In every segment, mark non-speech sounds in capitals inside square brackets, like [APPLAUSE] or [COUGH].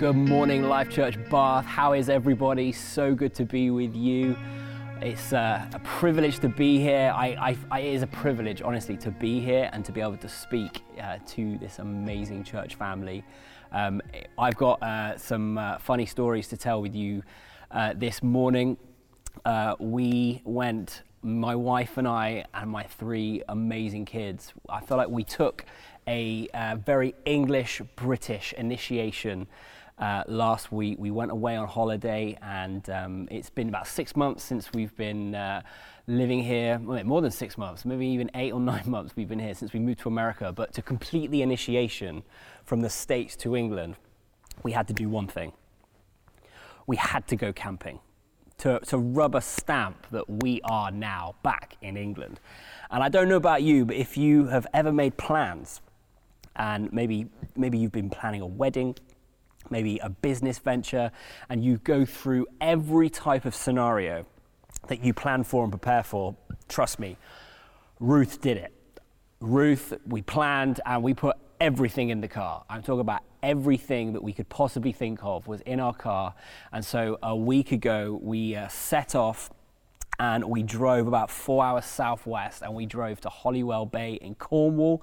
Good morning, Life Church Bath. How is everybody? So good to be with you. It's uh, a privilege to be here. I, I, I, it is a privilege, honestly, to be here and to be able to speak uh, to this amazing church family. Um, I've got uh, some uh, funny stories to tell with you uh, this morning. Uh, we went, my wife and I, and my three amazing kids. I feel like we took a very English British initiation uh, last week. We went away on holiday, and um, it's been about six months since we've been uh, living here. Well, more than six months, maybe even eight or [LAUGHS] nine months we've been here since we moved to America. But to complete the initiation from the States to England, we had to do one thing we had to go camping. To, to rub a stamp that we are now back in England. And I don't know about you, but if you have ever made plans, and maybe, maybe you've been planning a wedding, maybe a business venture, and you go through every type of scenario that you plan for and prepare for, trust me, Ruth did it. Ruth, we planned and we put everything in the car. I'm talking about everything that we could possibly think of was in our car. And so a week ago, we uh, set off and we drove about four hours southwest and we drove to Holywell Bay in Cornwall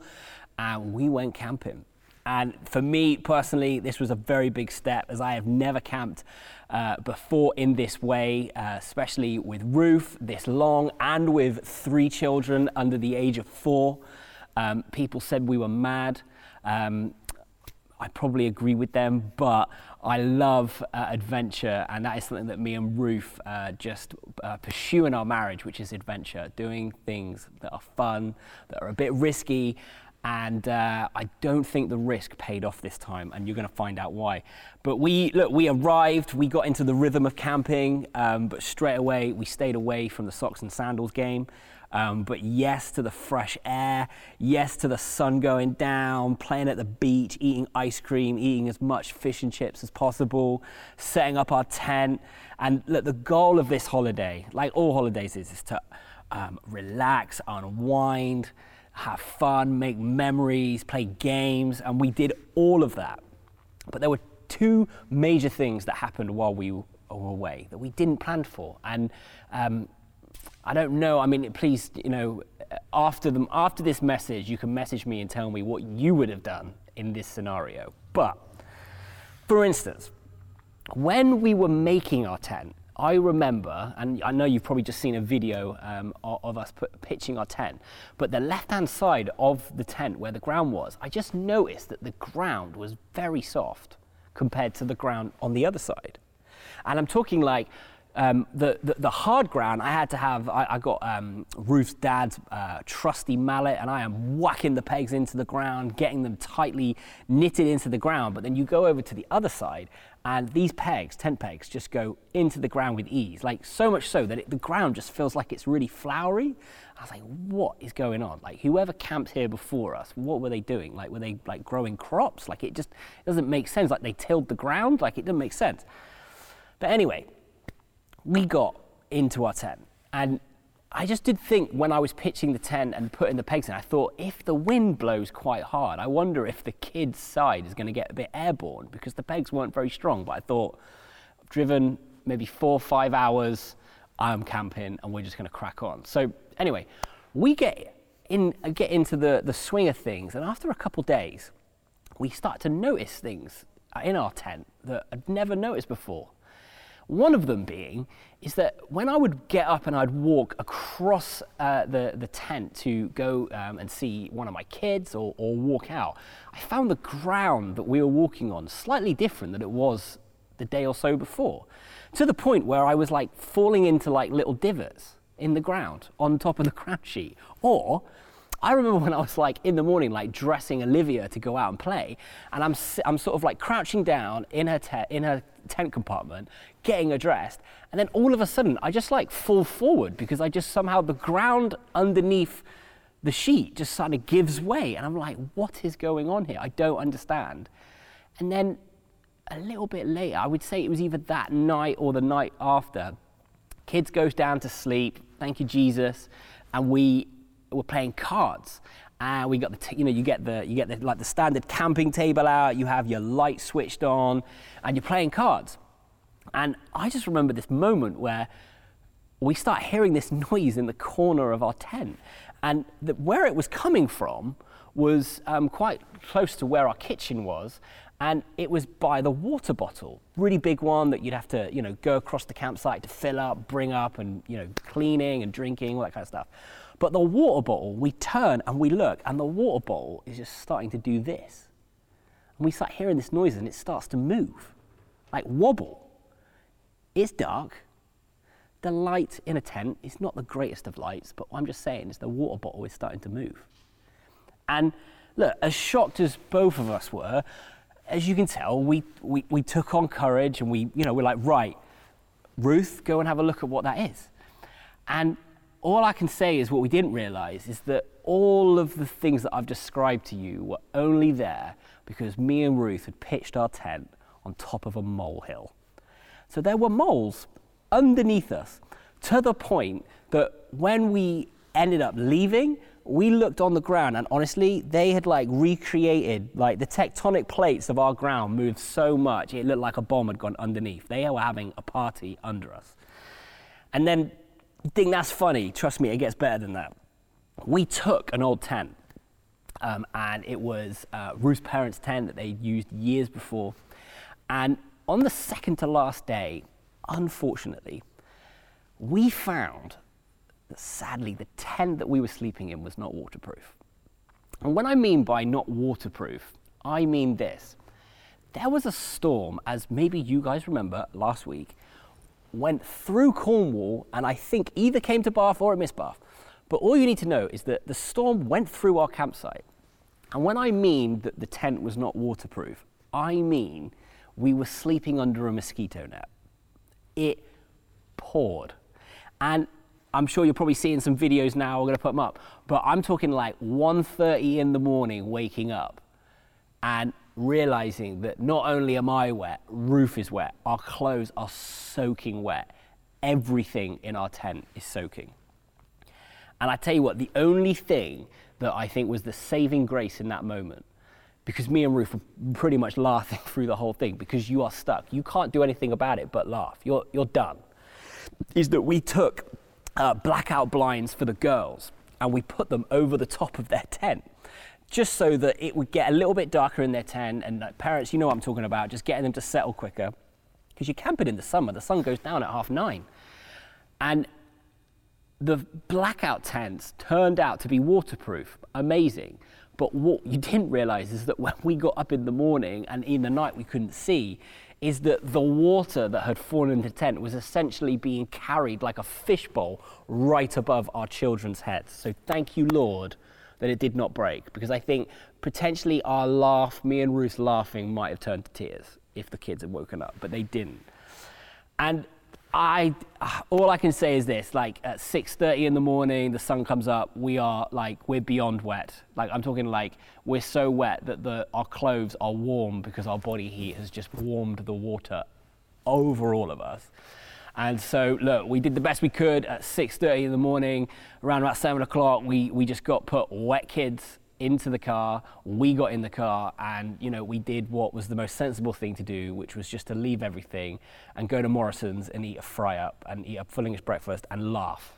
and we went camping. And for me personally, this was a very big step as I have never camped uh, before in this way, uh, especially with Ruth this long and with three children under the age of four. Um, people said we were mad. Um, I probably agree with them, but I love uh, adventure, and that is something that me and Ruth uh, just uh, pursue in our marriage, which is adventure, doing things that are fun, that are a bit risky, and uh, I don't think the risk paid off this time, and you're going to find out why. But we look, we arrived, we got into the rhythm of camping, um, but straight away we stayed away from the socks and sandals game. Um, but yes to the fresh air, yes to the sun going down, playing at the beach, eating ice cream, eating as much fish and chips as possible, setting up our tent. And look, the goal of this holiday, like all holidays, is, is to um, relax, unwind have fun, make memories, play games, and we did all of that. But there were two major things that happened while we were away that we didn't plan for. And um, I don't know, I mean, please, you know, after, them, after this message, you can message me and tell me what you would have done in this scenario. But, for instance, when we were making our tent, I remember, and I know you've probably just seen a video um, of, of, us put, pitching our tent, but the left hand side of the tent where the ground was, I just noticed that the ground was very soft compared to the ground on the other side. And I'm talking like um, the, the, the, hard ground, I had to have, I, I got um, Ruth's dad's uh, trusty mallet and I am whacking the pegs into the ground, getting them tightly knitted into the ground. But then you go over to the other side and these pegs, tent pegs, just go into the ground with ease, like so much so that it, the ground just feels like it's really flowery. I was like, what is going on? Like whoever camped here before us, what were they doing? Like were they like growing crops? Like it just doesn't make sense. Like they tilled the ground, like it doesn't make sense. But anyway, we got into our tent. And I just did think when I was pitching the tent and putting the pegs in, I thought if the wind blows quite hard, I wonder if the kid's side is going to get a bit airborne because the pegs weren't very strong. But I thought, I've driven maybe four or five hours, I'm camping and we're just going to crack on. So, anyway, we get, in, uh, get into the, the swing of things, and after a couple of days, we start to notice things uh, in our tent that I'd never noticed before. One of them being is that when I would get up and I'd walk across uh, the, the tent to go um, and see one of my kids or, or walk out, I found the ground that we were walking on slightly different than it was the day or so before. To the point where I was like falling into like little divots in the ground on top of the ground sheet. Or I remember when I was like in the morning, like dressing Olivia to go out and play, and I'm, I'm sort of like crouching down in her, te- in her tent compartment, getting her dressed, and then all of a sudden I just like fall forward because I just somehow the ground underneath the sheet just sort of gives way, and I'm like, what is going on here? I don't understand. And then a little bit later, I would say it was either that night or the night after, kids goes down to sleep, thank you Jesus, and we were playing cards. and we got the, t- you know, you get the, you get the, like the standard camping table out, you have your light switched on, and you're playing cards. And I just remember this moment where we start hearing this [LAUGHS] noise in the corner of our tent. And the, where it was coming from was um, quite close to where our kitchen was. And it was by the water bottle, really big one that you'd have to, you know, go across the campsite to fill up, bring up, and you know, cleaning and drinking, all that kind of stuff. But the water bottle, we turn and we look, and the water bottle is just starting to do this. And we start hearing this noise, and it starts to move, like wobble. It's dark. The light in a tent is not the greatest of lights, but what I'm just saying is the water bottle is starting to move. And look, as shocked as both of us were, as you can tell, we, we, we took on courage and we, you know, we're like, right, Ruth, go and have a look at what that is. And all I can say is what we didn't realize is that all of the things that I've described to you were only there because me and Ruth had pitched our tent on top of a molehill. So there were moles underneath us to the point that when we ended up leaving, we looked on the ground and honestly, they had like recreated, like the tectonic plates of our ground moved so much, it looked like a bomb had gone underneath. They were having a party under us. And then, think that's funny? Trust me, it gets better than that. We took an old tent, um, and it was uh, Ruth's parents' tent that they'd used years before. And on the second to last day, unfortunately, we found that sadly the tent that we were sleeping in was not waterproof. And when I mean by not waterproof, I mean this. There was a storm, as maybe you guys remember last week, went through Cornwall and I think either came to Bath or it missed Bath. But all you need to know is that the storm went through our campsite. And when I mean that the tent was not waterproof, I mean we were sleeping under a mosquito net. It poured. And I'm sure you're probably seeing some videos now. We're to put them up. But I'm talking like 1.30 in the morning waking up and realizing that not only am I wet, Ruth is wet, our clothes are soaking wet. Everything in our tent is soaking. And I tell you what, the only thing that I think was the saving grace in that moment, because me and Ruth were pretty much laughing [LAUGHS] through the whole thing, because you are stuck. You can't do anything about it but laugh. You're, you're done. Is that we took uh, blackout blinds for the girls and we put them over the top of their tent just so that it would get a little bit darker in their tent and uh, parents you know what i'm talking about just getting them to settle quicker. Because you're camping in the summer the sun goes down at half nine. And the blackout tents turned out to be waterproof. Amazing. But what you didn't realize is that [LAUGHS] when we got up in the morning and in the night we couldn't see is that the water that had fallen into the tent was essentially being carried like a fishbowl right above our children's heads. So thank you, Lord, that it did not break, because I think potentially our laugh, me and Ruth laughing, might have turned to tears if the kids had woken up, but they didn't. And I, all I can say is this: like at 6:30 in the morning, the sun comes up. We are like we're beyond wet. Like I'm talking like we're so wet that the our clothes are warm because our body heat has just warmed the water over all of us. And so, look, we did the best we could at 6:30 in the morning. Around about seven o'clock, we we just got put wet kids into the car. We got in the car and, you know, we did what was the most sensible thing to do, which was just to leave everything and go to Morrison's and eat a fry up and eat a full English breakfast and laugh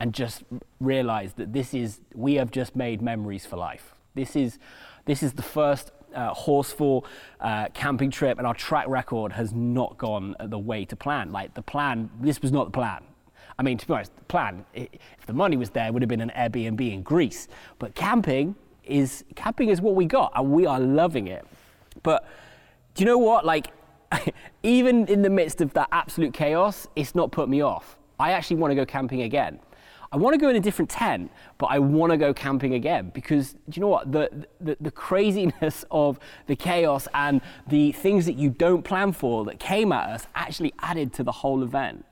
and just realize that this is, we have just made memories for life. This is, this is the first uh, Horsfall uh, camping trip and our track record has not gone the way to plan. Like the plan, this was not the plan. I mean, to be honest, the plan, if the money was there, would have been an Airbnb in Greece. But camping is camping is what we got, and we are loving it. But do you know what? Like, [LAUGHS] even in the midst of that absolute chaos, it's not put me off. I actually want to go camping again. I want to go in a different tent, but I want to go camping again because do you know what? The, the, the, craziness [LAUGHS] of the chaos and the things that you don't plan for that came at us actually added to the whole event.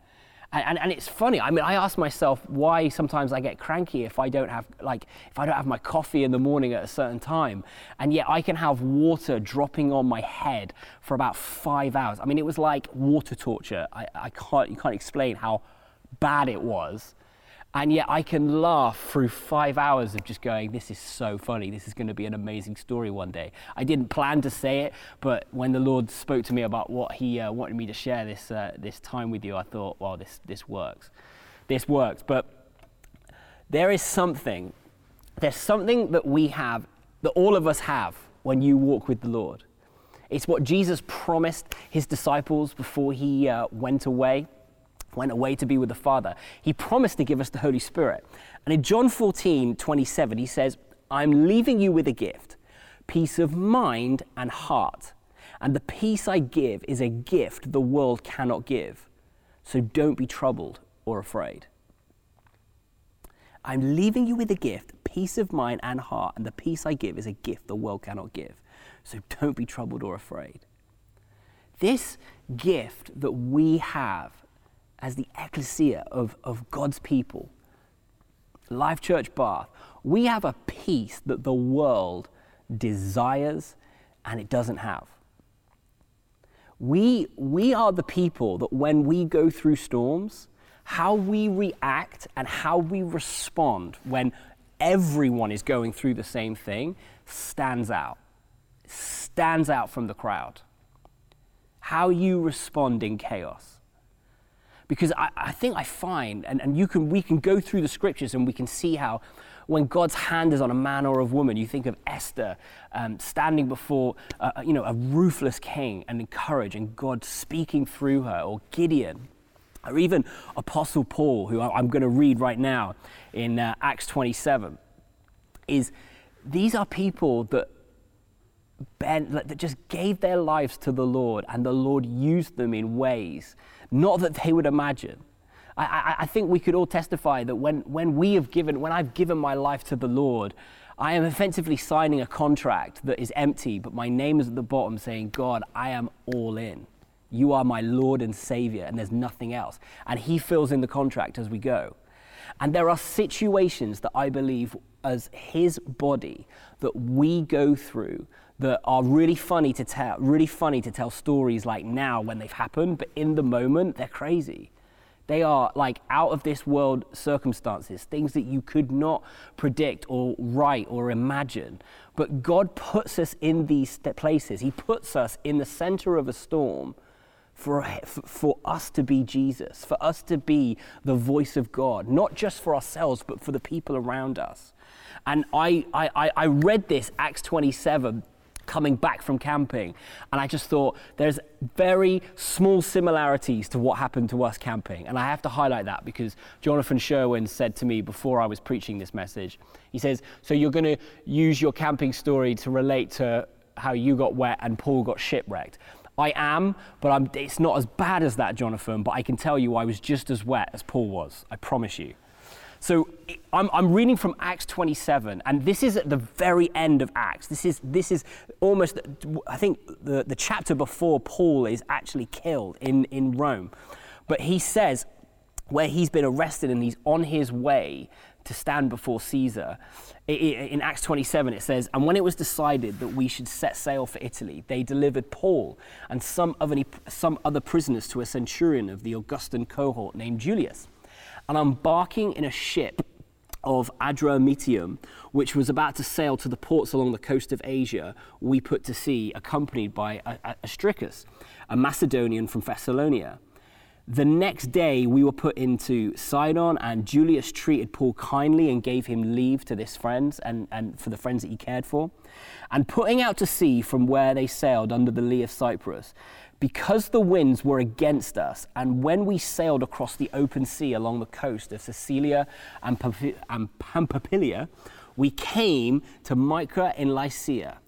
And, and, and, it's funny. I mean, I ask myself why sometimes I get cranky if I don't have like if I don't have my coffee in the morning at a certain time, and yet I can have water dropping on my head for about five hours. I mean, it was like water torture. I, I can't you can't explain how bad it was. And yet I can laugh through five hours of just going, this is so funny. This is going to be an amazing story one day. I didn't plan to say it, but when the Lord spoke to me about what He uh, wanted me to share this, uh, this time with you, I thought, well, this, this works. This works. But there is something, there's something that we have, that all of us have when you walk with the Lord. It's what Jesus promised His disciples before He uh, went away went away to be with the Father, he promised to give us the Holy Spirit. And in John 14, 27, he says, I'm leaving you with a gift, peace of mind and heart. And the peace I give is a gift the world cannot give. So don't be troubled or afraid. I'm leaving you with a gift, peace of mind and heart, and the peace I give is a gift the world cannot give. So don't be troubled or afraid. This gift that we have as the ecclesia of, of God's people, Life Church Bath, we have a peace that the world desires and it doesn't have. We, we are the people that when we go through storms, how we react and how we respond when everyone is going through the same thing stands out, stands out from the crowd. How you respond in chaos because I, I think I find, and, and you can, we can go through the scriptures and we can see how when God's hand is on a man or a woman, you think of Esther um, standing before you know, a ruthless king and encourage and God speaking through her, or Gideon, or even Apostle Paul, who I'm going to read right now in uh, Acts 27, is these are people that bent, that just gave their lives to the Lord, and the Lord used them in ways not that they would imagine. I, I, I, think we could all testify that when, when we have given, when I've given my life to the Lord, I am effectively signing a contract that is empty, but my name is at the bottom saying, God, I am all in. You are my Lord and Savior, and there's nothing else. And He fills in the contract as we go. And there are situations that I believe, as His body, that we go through that are really funny to tell, really funny to tell stories like now when they've happened, but in the moment, they're crazy. They are like out of this world circumstances, things that you could not predict or write or imagine. But God puts us in these places. He puts us in the center of a storm for, for us to be Jesus, for us to be the voice of God, not just for ourselves, but for the people around us. And I, I, I read this, Acts 27, coming back from camping. And I just thought there's very small similarities to what happened to us camping. And I have to highlight that because Jonathan Sherwin said to me before I was preaching this message, he says, So you're going to use your camping story to relate to how you got wet and Paul got shipwrecked. I am, but I'm, it's not as bad as that, Jonathan, but I can tell you I was just as wet as Paul was. I promise you. So I'm, I'm, reading from Acts 27, and this is at the very end of Acts. This is, this is almost, I think, the, the chapter before Paul is actually killed in, in Rome. But he says, where he's been arrested and he's on his way to stand before Caesar. In Acts 27, it says, And when it was decided that we should set sail for Italy, they delivered Paul and some, of any, some other prisoners to a centurion of the Augustan cohort named Julius and embarking in a ship of Adramyttium, which was about to sail to the ports along the coast of Asia, we put to sea, accompanied by Aristarchus, a Macedonian from Thessalonica. The next day, we were put into Sidon, and Julius treated Paul kindly and gave him leave to his friends and, and for the friends that he cared for. And putting out to sea from where they sailed under the lee of Cyprus, because the winds were against us, and when we sailed across the open sea along the coast of Cilicia and, Pamphylia, we came to Mycra in Lycia.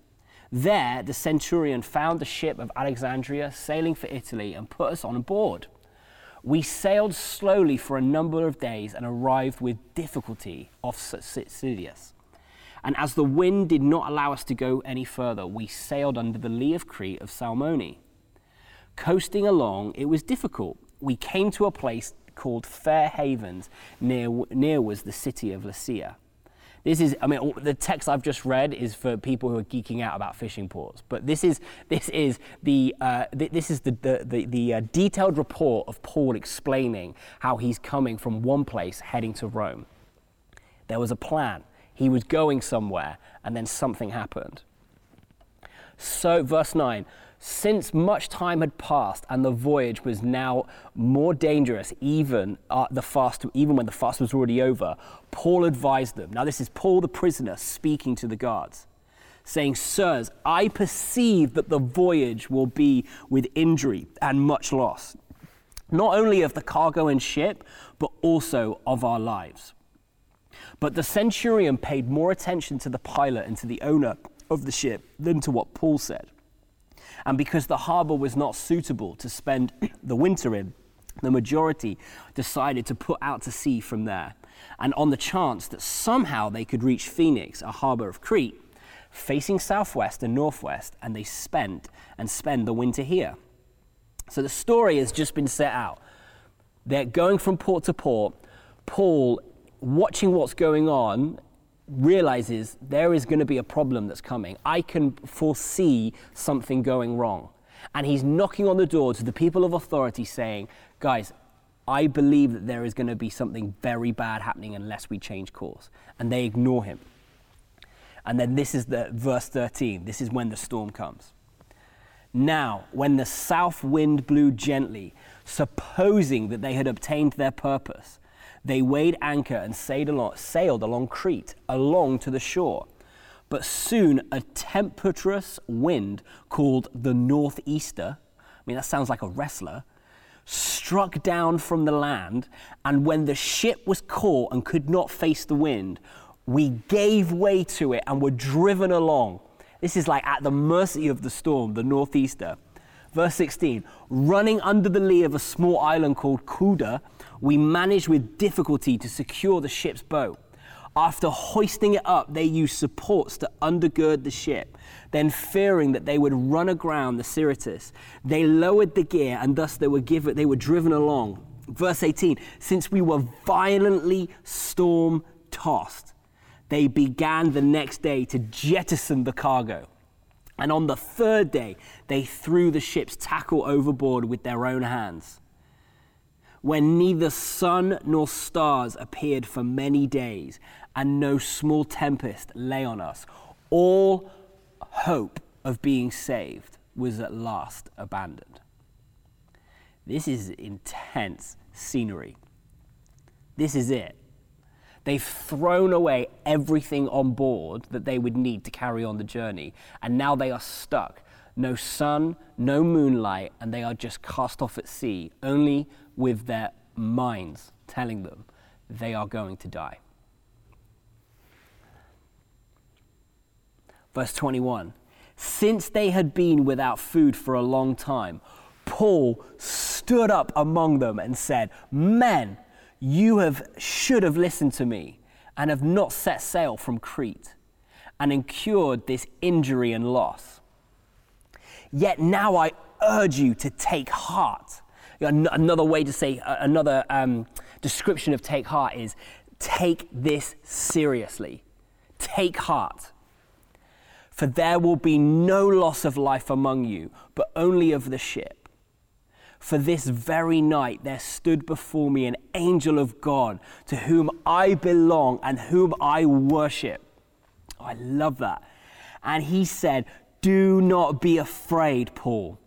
There, the centurion found the ship of Alexandria sailing for Italy and put us on board. We sailed slowly for a number of days and arrived with difficulty off Sicilius. And as the wind did not allow us to go any further, we sailed under the lee of Crete of Salmone. Coasting along, it was difficult. We came to a place called Fair Havens, near, near was the city of Lasea. This is, I mean, the text I've just read is for people who are geeking out about fishing ports. But this is, this is the, uh, th- this is the, the, the, the uh, detailed report of Paul explaining how he's coming from one place heading to Rome. There was a plan. He was going somewhere, and then something happened. So, verse 9 since much time had passed and the voyage was now more dangerous, even uh, the fast, even when the fast was already over, Paul advised them. Now, this is Paul the prisoner speaking to the guards, saying, Sirs, I perceive that the voyage will be with injury and much loss, not only of the cargo and ship, but also of our lives. But the centurion paid more attention to the pilot and to the owner of the ship than to what Paul said. And because the harbor was not suitable to spend [COUGHS] the winter in, the majority decided to put out to sea from there. And on the chance that somehow they could reach Phoenix, a harbor of Crete, facing southwest and northwest, and they spent and spend the winter here. So the story has just been set out. They're going from port to port. Paul, watching what's going on, realizes there is going to be a problem that's coming. I can foresee something going wrong. And he's knocking on the door to the people of authority saying, guys, I believe that there is going to be something very bad happening unless we change course. And they ignore him. And then this is the verse 13. This is when the storm comes. Now, when the south wind blew gently, supposing that they had obtained their purpose, they weighed anchor and sailed along, Crete, along to the shore. But soon a tempestuous wind called the Northeaster, I mean, that sounds like a wrestler, struck down from the land. And when the ship was caught and could not face the wind, we gave way to it and were driven along. This is like at the mercy of the storm, the Northeaster. Verse 16 running under the lee of a small island called Cauda, we managed with difficulty to secure the ship's boat. After hoisting it up, they used supports to undergird the ship. Then, fearing that they would run aground the Syrtis, they lowered the gear and thus they were, given, they were driven along. Verse 18 Since we were violently storm tossed, they began the next day to jettison the cargo. And on the third day, they threw the ship's tackle overboard with their own hands when neither sun nor stars appeared for many days, and no small tempest lay on us, all hope of being saved was at last abandoned. This is intense scenery. This is it. They've thrown away everything on board that they would need to carry on the journey, and now they are stuck. No sun, no moonlight, and they are just cast off at sea, only with their minds telling them they are going to die. Verse 21 Since they had been without food for a long time, Paul stood up among them and said, Men, you have, should have listened to me and have not set sail from Crete and incurred this injury and loss. Yet now I urge you to take heart Another way to say, another um, description of take heart is take this seriously. Take heart. For there will be no loss of life among you, but only of the ship. For this very night there stood before me an angel of God to whom I belong and whom I worship. Oh, I love that. And he said, Do not be afraid, Paul.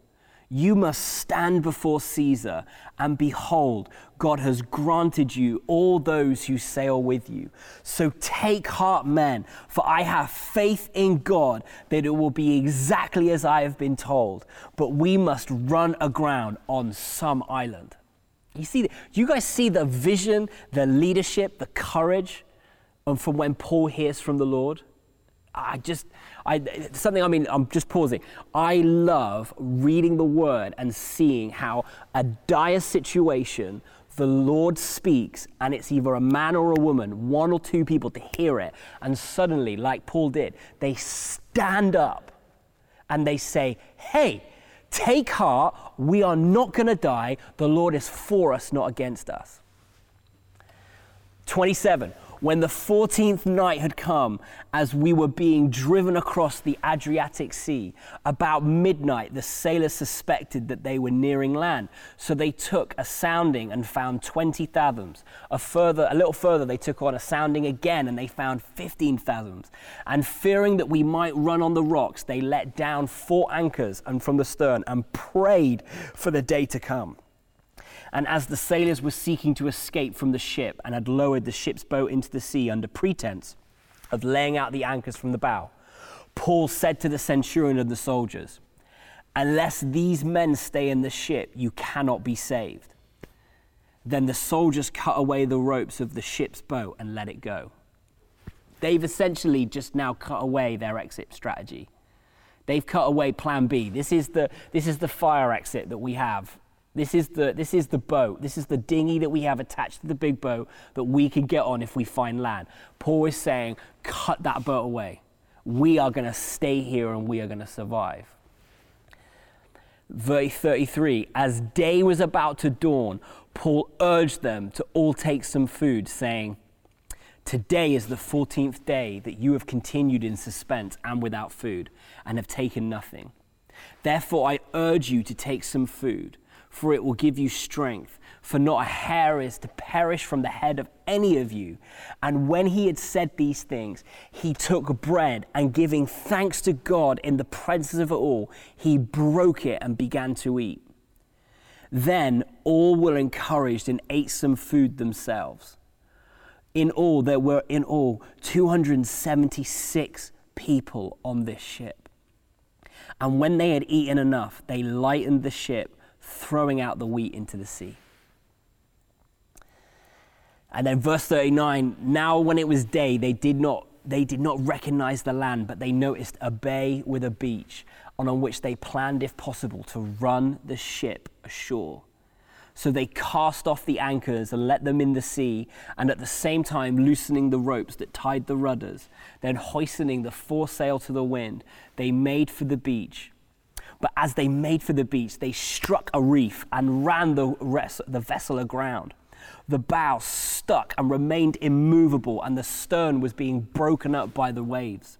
You must stand before Caesar, and behold, God has granted you all those who sail with you. So take heart, men, for I have faith in God that it will be exactly as I have been told. But we must run aground on some island. You see, you guys see the vision, the leadership, the courage um, from when Paul hears from the Lord? I just, I, something, I mean, I'm just pausing. I love reading the word and seeing how a dire situation, the Lord speaks, and it's either a man or a woman, one or two people to hear it. And suddenly, like Paul did, they stand up and they say, Hey, take heart. We are not going to die. The Lord is for us, not against us. 27. When the 14th night had come, as we were being driven across the Adriatic Sea, about midnight the sailors suspected that they were nearing land. So they took a sounding and found 20 fathoms. A further, a little further, they took on a sounding again and they found 15 fathoms. And fearing that we might run on the rocks, they let down four anchors and from the stern and prayed for the day to come. And as the sailors were seeking to escape from the ship and had lowered the ship's boat into the sea under pretense of laying out the anchors from the bow, Paul said to the centurion and the soldiers, Unless these men stay in the ship, you cannot be saved. Then the soldiers cut away the ropes of the ship's boat and let it go. They've essentially just now cut away their exit strategy. They've cut away plan B. This is the, this is the fire exit that we have this is, the, this is the boat. This is the dinghy that we have attached to the big boat that we can get on if we find land. Paul is saying, cut that boat away. We are going to stay here and we are going to survive. Verse 33 As day was about to dawn, Paul urged them to all take some food, saying, Today is the 14th day that you have continued in suspense and without food, and have taken nothing. Therefore, I urge you to take some food for it will give you strength. For not a hair is to perish from the head of any of you. And when he had said these things, he took bread and giving thanks to God in the presence of all, he broke it and began to eat. Then all were encouraged and ate some food themselves. In all, there were in all 276 people on this ship. And when they had eaten enough, they lightened the ship throwing out the wheat into the sea. And then verse 39 now when it was day, they did not, they did not recognize the land, but they noticed a bay with a beach, on which they planned, if possible, to run the ship ashore. So they cast off the anchors and let them in the sea, and at the same time loosening the ropes that tied the rudders. Then hoisting the foresail to the wind, they made for the beach but as they made for the beach, they struck a reef and ran the, the vessel aground. The bow stuck and remained immovable, and the stern was being broken up by the waves.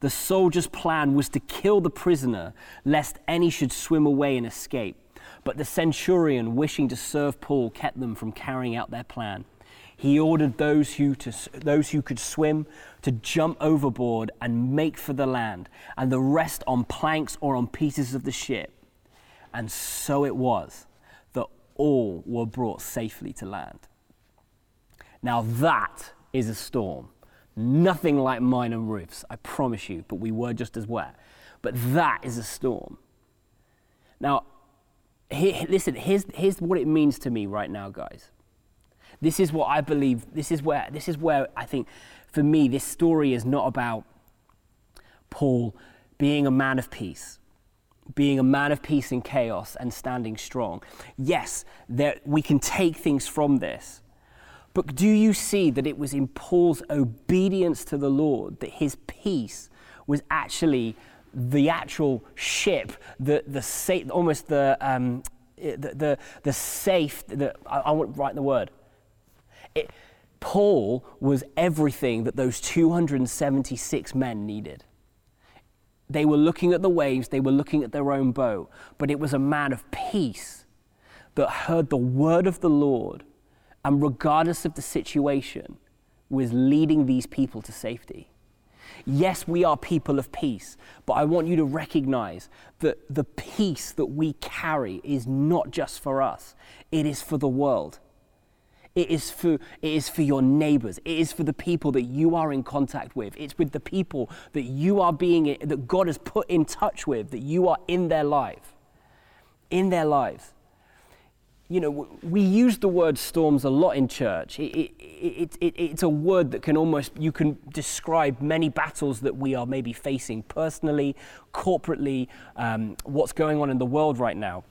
The soldiers' plan was to kill the prisoner, lest any should swim away and escape. But the centurion, wishing to serve Paul, kept them from carrying out their plan. He ordered those who, to, those who could swim to jump overboard and make for the land, and the rest on planks or on pieces of the ship. And so it was that all were brought safely to land. Now, that is a storm. Nothing like mine and Ruth's, I promise you, but we were just as wet. But that is a storm. Now, listen, here's, here's what it means to me right now, guys. This is what I believe. This is where this is where I think for me this story is not about Paul being a man of peace, being a man of peace in chaos and standing strong. Yes, there, we can take things from this. But do you see that it was in Paul's obedience to the Lord that his peace was actually the actual ship, the, the safe, almost the, um, the, the, the safe, the, I, I won't write the word, it, Paul was everything that those 276 men needed. They were looking at the waves, they were looking at their own boat, but it was a man of peace that heard the word of the Lord and, regardless of the situation, was leading these people to safety. Yes, we are people of peace, but I want you to recognize that the peace that we carry is not just for us, it is for the world. It is for, it is for your neighbors. It is for the people that you are in contact with. It's with the people that you are being, that God has put in touch with, that you are in their life. In their lives. You know, we use the word storms a lot in church. It, it, it, it, it's a word that can almost, you can describe many battles that we are maybe facing personally, corporately, um, what's going on in the world right now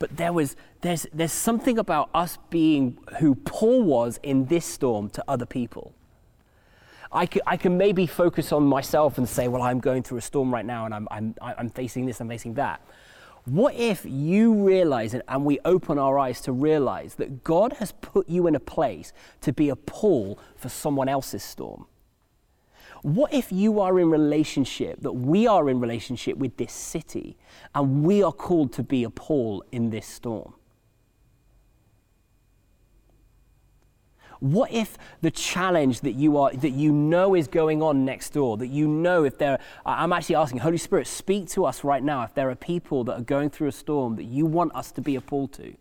but there was there's there's something about us being who Paul was in this storm to other people. I can, I can maybe focus on myself and say, well, I'm going through a storm right now and I'm, I'm, I'm facing this, I'm facing that. What if you realize and we open our eyes to realize that God has put you in a place to be a Paul for someone else's storm? What if you are in relationship, that we are in relationship with this city, and we are called to be a Paul in this storm? What if the challenge that you are that you know is going on next door, that you know if there I'm actually asking, Holy Spirit, speak to us right now if there are people that are going through a storm that you want us to be a Paul to.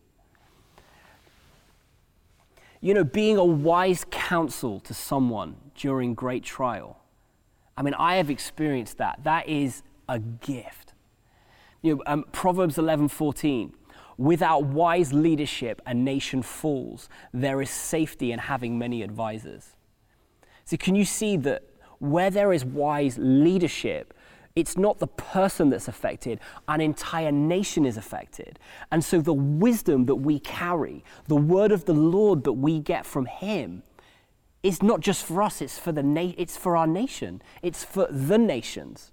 You know, being a wise counsel to someone during great trial. I mean, I have experienced that. That is a gift. You know, um, Proverbs 11 14 Without wise leadership, a nation falls. There is safety in having many advisors. So, can you see that where there is wise leadership, it's not the person that's affected, an entire nation is affected. And so, the wisdom that we carry, the word of the Lord that we get from Him, is not just for us, it's for, the na- it's for our nation, it's for the nations.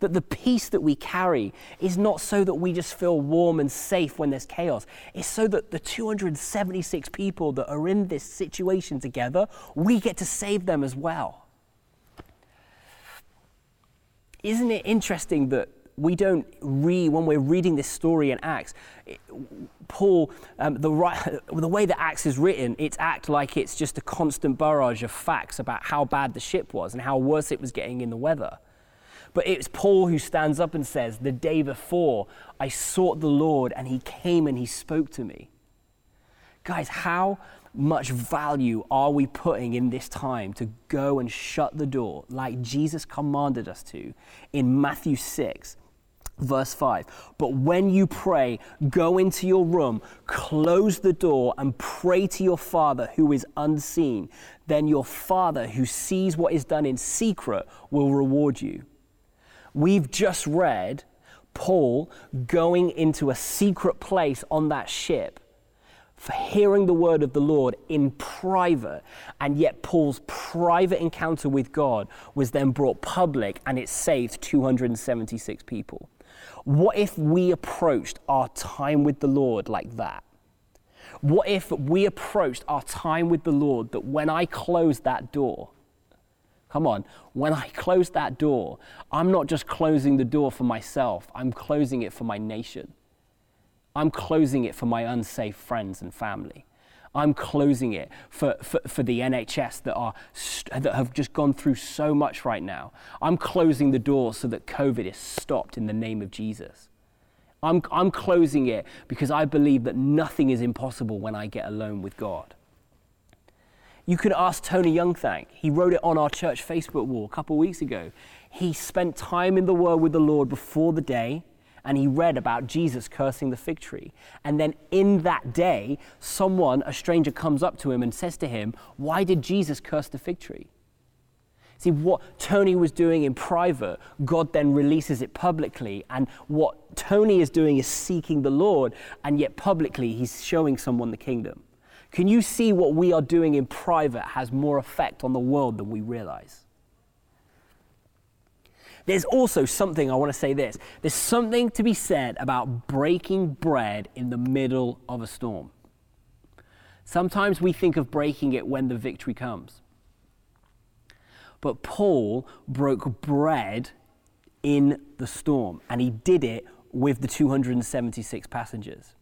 That the peace that we carry is not so that we just feel warm and safe when there's chaos. It's so that the 276 people that are in this situation together, we get to save them as well. Isn't it interesting that we don't read, when we're reading this story in Acts, Paul, um, the, right, [LAUGHS] the way that Acts is written, it's act like it's just a constant barrage of facts about how bad the ship was and how worse it was getting in the weather. But it's Paul who stands up and says, The day before, I sought the Lord and he came and he spoke to me. Guys, how much value are we putting in this time to go and shut the door like Jesus commanded us to in Matthew 6? Verse 5 But when you pray, go into your room, close the door, and pray to your Father who is unseen. Then your Father who sees what is done in secret will reward you. We've just read Paul going into a secret place on that ship for hearing the word of the Lord in private, and yet Paul's private encounter with God was then brought public and it saved 276 people. What if we approached our time with the Lord like that? What if we approached our time with the Lord that when I closed that door, Come on, when I close that door, I'm not just closing the door for myself, I'm closing it for my nation. I'm closing it for my unsafe friends and family. I'm closing it for, for, for the NHS that, are, that have just gone through so much right now. I'm closing the door so that COVID is stopped in the name of Jesus. I'm, I'm closing it because I believe that nothing is impossible when I get alone with God. You can ask Tony Youngthank. He wrote it on our church Facebook wall a couple of weeks ago. He spent time in the Word with the Lord before the day, and he read about Jesus cursing the fig tree. And then in that day, someone, a stranger, comes up to him and says to him, Why did Jesus curse the fig tree? See, what Tony was doing in private, God then releases it publicly. And what Tony is doing is seeking the Lord, and yet publicly, he's showing someone the kingdom. Can you see what we are doing in private has more effect on the world than we realize? There's also something, I want to say this there's something to be said about breaking bread in the middle of a storm. Sometimes we think of breaking it when the victory comes. But Paul broke bread in the storm, and he did it with the 276 passengers.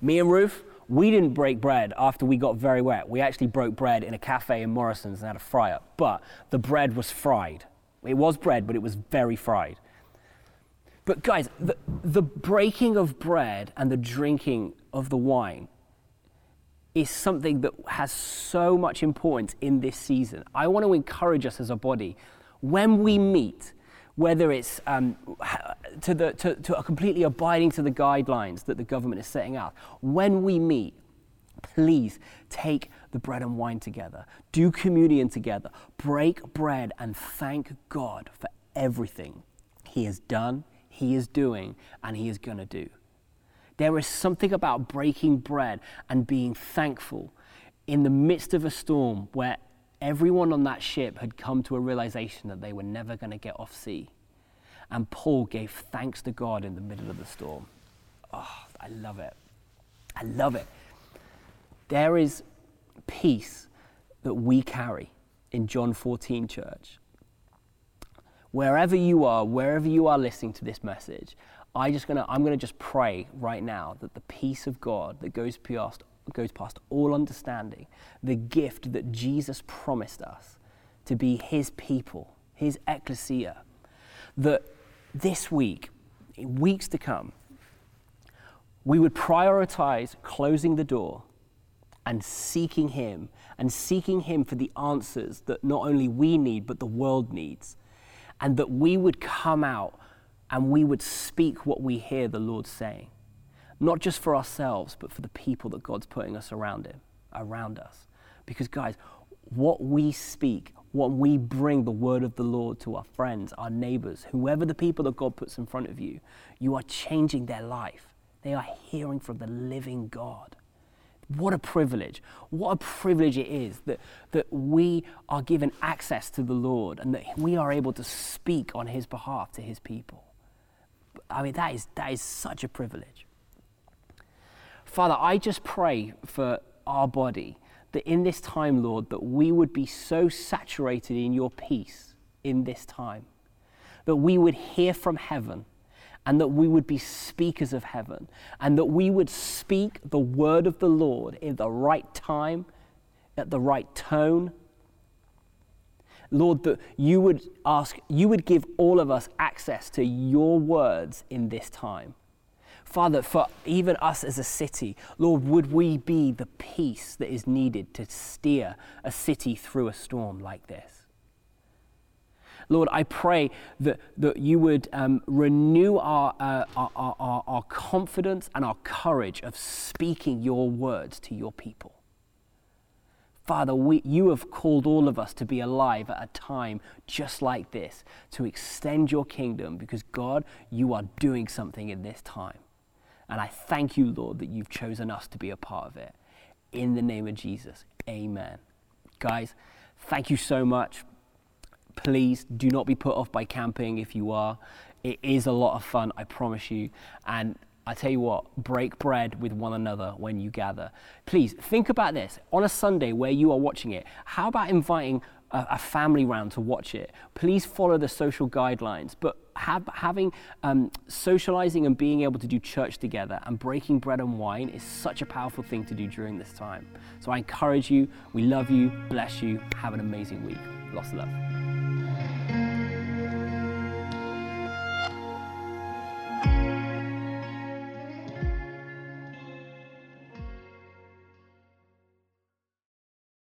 Me and Ruth, we didn't break bread after we got very wet. We actually broke bread in a cafe in Morrison's and had a fry up. But the bread was fried. It was bread, but it was very fried. But guys, the, the breaking of bread and the drinking of the wine is something that has so much importance in this season. I want to encourage us as a body when we meet whether it's um, to, the, to, to completely abiding to the guidelines that the government is setting out. When we meet, please take the bread and wine together, do communion together, break bread, and thank God for everything He has done, He is doing, and He is going to do. There is something about breaking bread and being thankful in the midst of a storm where everyone on that ship had come to a realization that they were never going to get off sea. and Paul gave thanks to God in the middle of the storm. Oh, I love it. I love it. There is peace that we carry in John 14, church. Wherever you are, wherever you are listening to this message, I just gonna, I'm going to just pray right now that the peace of God that goes past, goes past all understanding, the gift that Jesus promised us to be his people, his ecclesia, that this week, in weeks to come, we would prioritize closing the door and seeking him and seeking him for the answers that not only we need, but the world needs. And that we would come out and we would speak what we hear the Lord saying, not just for ourselves, but for the people that God's putting us around Him, around us. Because, guys, what we speak, what we bring the word of the Lord to our friends, our neighbors, whoever the people that God puts in front of you, you are changing their life. They are hearing from the living God. What a privilege. What a privilege it is that, that we are given access to the Lord and that we are able to speak on His behalf to His people. I mean, that is, that is such a privilege. Father, I just pray for our body that in this time, Lord, that we would be so saturated in your peace in this time, that we would hear from heaven and that we would be speakers of heaven and that we would speak the word of the Lord in the right time, at the right tone, Lord, that you would ask, you would give all of us access to your words in this time. Father, for even us as a city, Lord, would we be the peace that is needed to steer a city through a storm like this? Lord, I pray that, that you would um, renew our, uh, our, our, our confidence and our courage of speaking your words to your people. Father, we, you have called all of us to be alive at a time just like this, to extend your kingdom, because God, you are doing something in this time. And I thank you, Lord, that you've chosen us to be a part of it. In the name of Jesus, amen. Guys, thank you so much. Please do not be put off by camping if you are. It is a lot of fun, I promise you. And I tell you what, break bread with one another when you gather. Please think about this. On a Sunday where you are watching it, how about inviting a, family round to watch it? Please follow the social guidelines, but have, having um, socializing and being able to do church together and breaking bread and wine is such a powerful thing to do during this time. So I encourage you. We love you. Bless you. Have an amazing week. Lots of love.